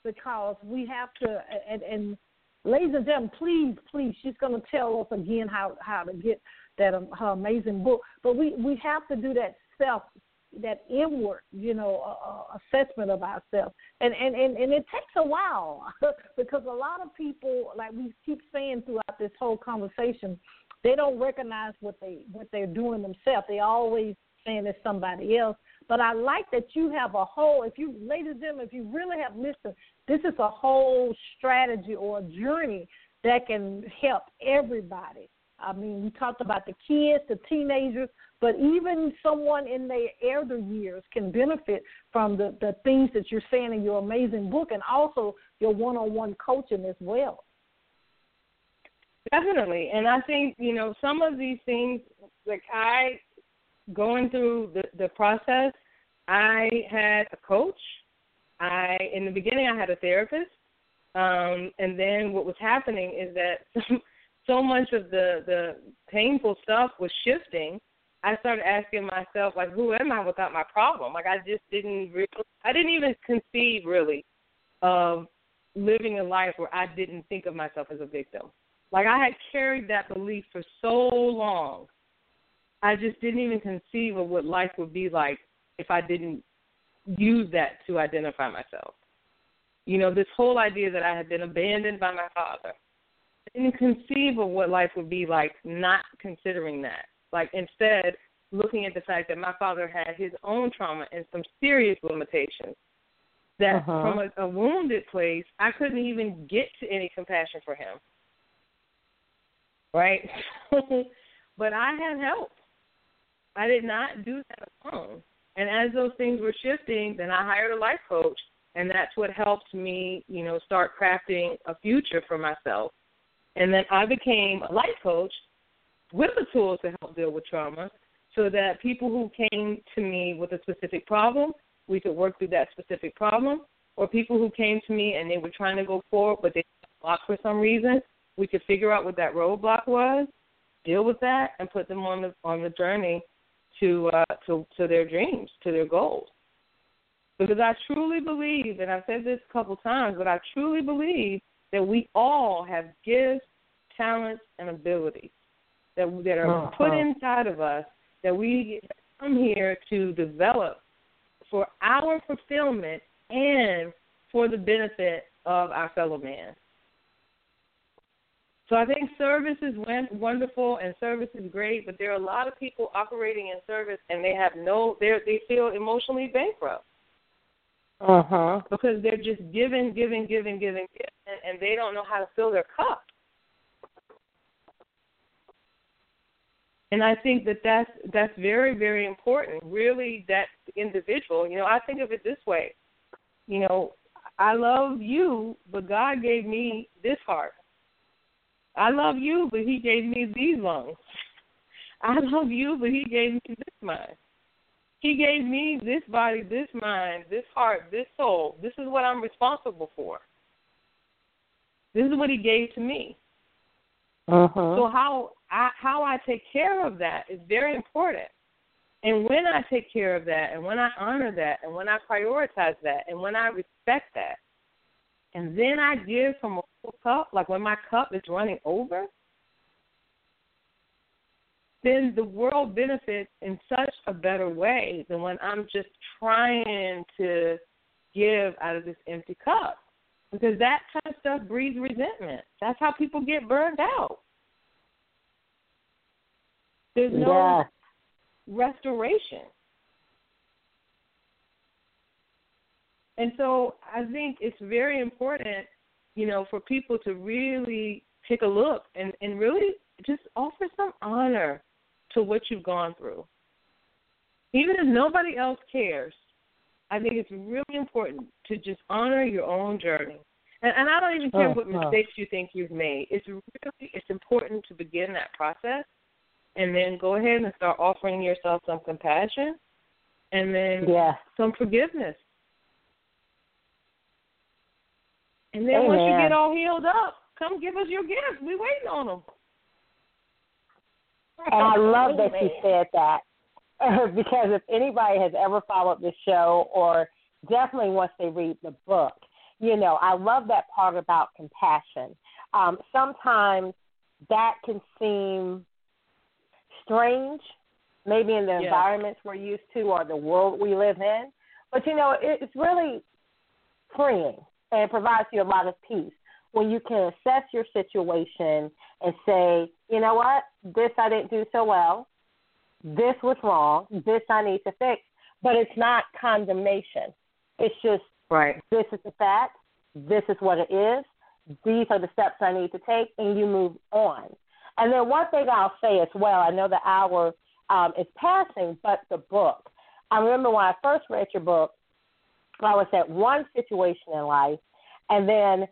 because we have to and, and ladies and gentlemen, please, please, she's going to tell us again how how to get that um, her amazing book. But we we have to do that self that inward, you know, uh, assessment of ourselves, and, and and and it takes a while because a lot of people, like we keep saying throughout this whole conversation, they don't recognize what they what they're doing themselves. They always saying it's somebody else. But I like that you have a whole. If you, ladies and gentlemen, if you really have listened, this is a whole strategy or a journey that can help everybody. I mean, we talked about the kids, the teenagers, but even someone in their elder years can benefit from the, the things that you're saying in your amazing book and also your one on one coaching as well. Definitely. And I think, you know, some of these things, like I, going through the, the process, I had a coach. I, in the beginning, I had a therapist. Um, and then what was happening is that so much of the the painful stuff was shifting. I started asking myself, like, who am I without my problem? Like, I just didn't really, I didn't even conceive really of living a life where I didn't think of myself as a victim. Like, I had carried that belief for so long. I just didn't even conceive of what life would be like if I didn't use that to identify myself. You know, this whole idea that I had been abandoned by my father, I didn't conceive of what life would be like not considering that. Like instead, looking at the fact that my father had his own trauma and some serious limitations. That uh-huh. from a, a wounded place, I couldn't even get to any compassion for him. Right? but I had help. I did not do that alone. And as those things were shifting, then I hired a life coach, and that's what helped me, you know, start crafting a future for myself. And then I became a life coach with the tools to help deal with trauma so that people who came to me with a specific problem, we could work through that specific problem, or people who came to me and they were trying to go forward but they blocked for some reason, we could figure out what that roadblock was, deal with that, and put them on the on the journey to uh, to to their dreams, to their goals. Because I truly believe, and I've said this a couple times, but I truly believe that we all have gifts, talents, and abilities that that are uh-huh. put inside of us that we come here to develop for our fulfillment and for the benefit of our fellow man. So I think service is wonderful and service is great, but there are a lot of people operating in service and they have no they they feel emotionally bankrupt. Uh huh. Because they're just giving, giving, giving, giving, giving, and they don't know how to fill their cup. And I think that that's that's very very important. Really, that individual. You know, I think of it this way. You know, I love you, but God gave me this heart. I love you, but He gave me these lungs. I love you, but He gave me this mind. He gave me this body, this mind, this heart, this soul. This is what I'm responsible for. This is what He gave to me. Uh-huh. So how I, how I take care of that is very important. And when I take care of that, and when I honor that, and when I prioritize that, and when I respect that, and then I give from a full cup, like when my cup is running over, then the world benefits in such a better way than when I'm just trying to give out of this empty cup. Because that kind of stuff breeds resentment. That's how people get burned out. There's no yes. restoration. And so I think it's very important, you know, for people to really take a look and, and really just offer some honor to what you've gone through. Even if nobody else cares, I think it's really important to just honor your own journey. And, and I don't even care oh, what mistakes you think you've made. It's really it's important to begin that process and then go ahead and start offering yourself some compassion and then yeah. some forgiveness. And then Amen. once you get all healed up, come give us your gifts. We waiting on them. And I love that you said that because if anybody has ever followed the show or definitely once they read the book, you know, I love that part about compassion. Um, sometimes that can seem strange, maybe in the yeah. environments we're used to or the world we live in. But you know, it's really freeing and provides you a lot of peace when you can assess your situation and say, you know what, this I didn't do so well, this was wrong, this I need to fix. But it's not condemnation. It's just right. This is the fact. This is what it is. These are the steps I need to take, and you move on. And then one thing I'll say as well, I know the hour um, is passing, but the book. I remember when I first read your book, I was at one situation in life, and then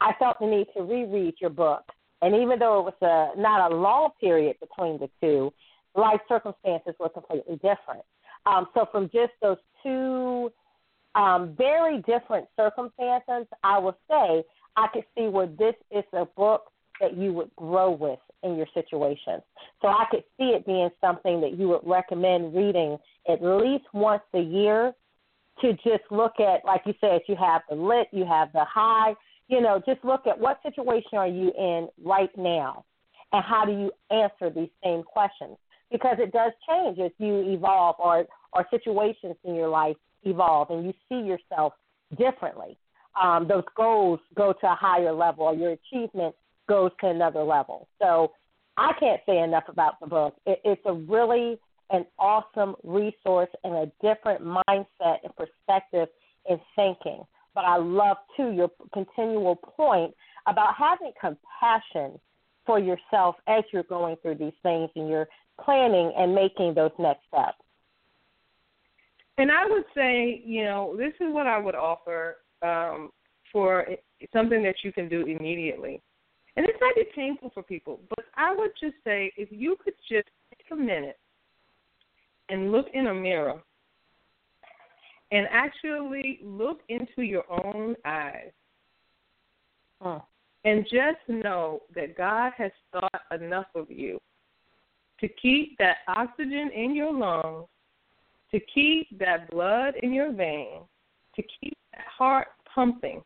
I felt the need to reread your book. And even though it was a, not a long period between the two, life circumstances were completely different. Um, so from just those two um, very different circumstances, I will say I could see where this is a book that you would grow with in your situation. So I could see it being something that you would recommend reading at least once a year to just look at, like you said, you have the lit, you have the high, you know, just look at what situation are you in right now and how do you answer these same questions? Because it does change as you evolve or, or situations in your life evolve and you see yourself differently. Um, those goals go to a higher level or your achievement goes to another level. So I can't say enough about the book. It, it's a really an awesome resource and a different mindset and perspective in thinking. But I love too your continual point about having compassion for yourself as you're going through these things and you're planning and making those next steps. And I would say, you know, this is what I would offer um, for something that you can do immediately. And this might be painful for people, but I would just say if you could just take a minute and look in a mirror and actually look into your own eyes huh. and just know that God has thought enough of you to keep that oxygen in your lungs, to keep that blood in your veins, to keep that heart pumping.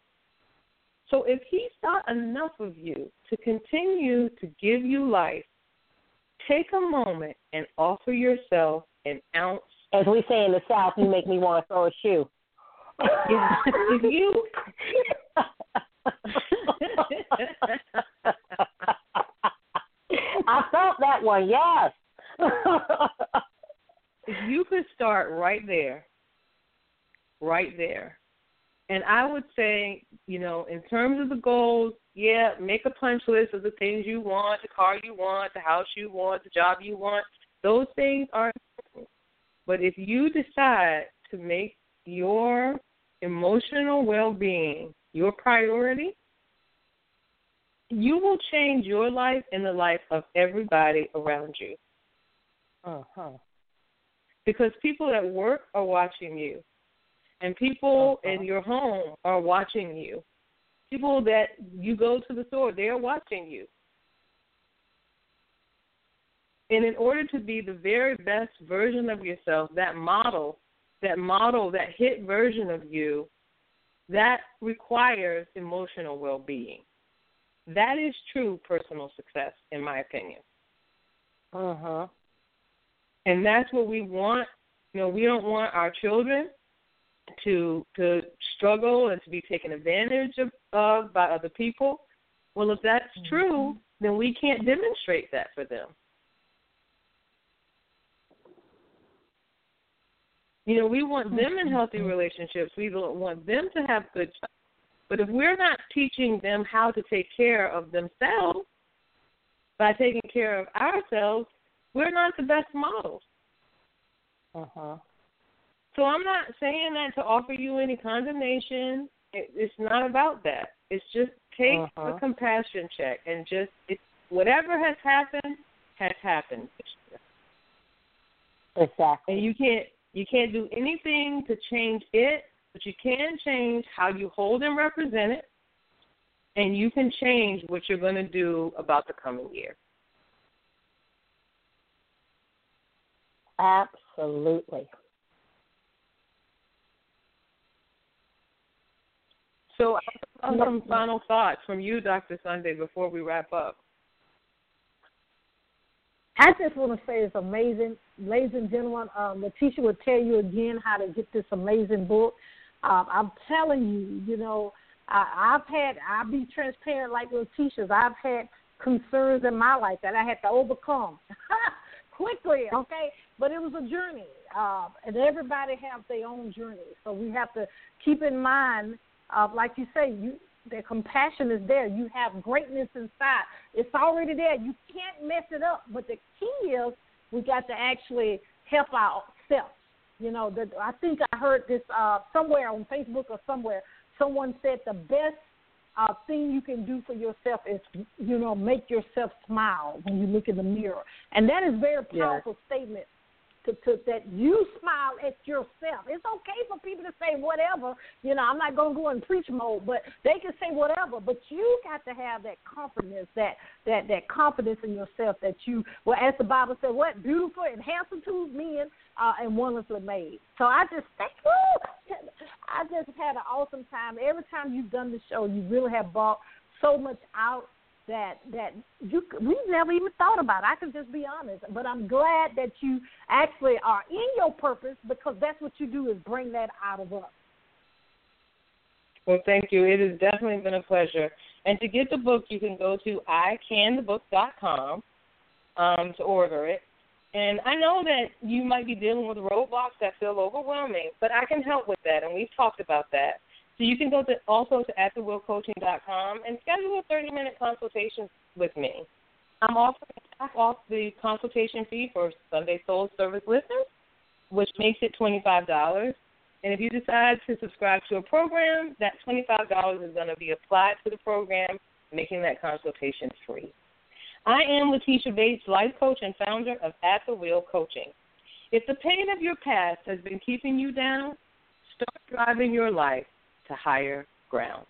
So if He thought enough of you to continue to give you life, take a moment and offer yourself an ounce. As we say in the South, you make me want to throw a shoe. Yeah. if you I felt that one, yes. if you could start right there, right there. And I would say, you know, in terms of the goals, yeah, make a punch list of the things you want, the car you want, the house you want, the job you want. Those things are. But if you decide to make your emotional well being your priority, you will change your life and the life of everybody around you. Uh huh. Because people at work are watching you, and people uh-huh. in your home are watching you. People that you go to the store, they are watching you. And in order to be the very best version of yourself, that model, that model, that hit version of you, that requires emotional well being. That is true personal success, in my opinion. Uh huh. And that's what we want. You know, we don't want our children to to struggle and to be taken advantage of, of by other people. Well, if that's mm-hmm. true, then we can't demonstrate that for them. You know, we want them in healthy mm-hmm. relationships. We want them to have good jobs. But if we're not teaching them how to take care of themselves by taking care of ourselves, we're not the best models. Uh huh. So I'm not saying that to offer you any condemnation. It, it's not about that. It's just take uh-huh. a compassion check and just it's whatever has happened has happened. Exactly. And you can't you can't do anything to change it, but you can change how you hold and represent it, and you can change what you're going to do about the coming year. Absolutely. So, some final thoughts from you, Dr. Sunday, before we wrap up. I just want to say it's amazing, ladies and gentlemen. Um, Letitia will tell you again how to get this amazing book. Um, I'm telling you, you know, I, I've had, I'll be transparent like teachers. I've had concerns in my life that I had to overcome quickly, okay? But it was a journey, uh, and everybody has their own journey. So we have to keep in mind, uh, like you say, you the compassion is there. You have greatness inside. It's already there. You can't mess it up. But the key is we got to actually help ourselves. You know, the, I think I heard this uh, somewhere on Facebook or somewhere. Someone said the best uh, thing you can do for yourself is, you know, make yourself smile when you look in the mirror, and that is a very powerful yes. statement to, to that you smile at yourself. It's okay for people to say whatever. You know, I'm not gonna go in preach mode, but they can say whatever. But you got to have that confidence, that that that confidence in yourself that you, well, as the Bible said, what beautiful and handsome to men uh, and wonderfully made. So I just thank you. I just had an awesome time. Every time you've done the show, you really have brought so much out that that you we never even thought about. I can just be honest, but I'm glad that you actually are in your purpose because that's what you do is bring that out of us. Well, thank you. It has definitely been a pleasure. And to get the book, you can go to icanthebook.com. um, to order it. And I know that you might be dealing with roadblocks that feel overwhelming, but I can help with that, and we've talked about that. So you can go to also to atthewheelcoaching.com and schedule a 30-minute consultation with me. I'm offering half off the consultation fee for Sunday Soul Service listeners, which makes it $25. And if you decide to subscribe to a program, that $25 is going to be applied to the program, making that consultation free. I am Letitia Bates, life coach and founder of At the Wheel Coaching. If the pain of your past has been keeping you down, start driving your life to higher ground.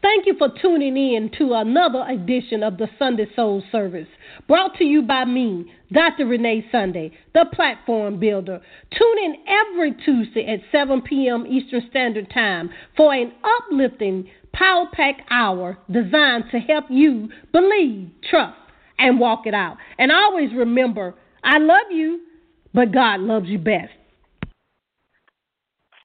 Thank you for tuning in to another edition of the Sunday Soul Service, brought to you by me, Dr. Renee Sunday, the platform builder. Tune in every Tuesday at 7 p.m. Eastern Standard Time for an uplifting Power Pack Hour designed to help you believe, trust, and walk it out. And always remember, I love you, but God loves you best.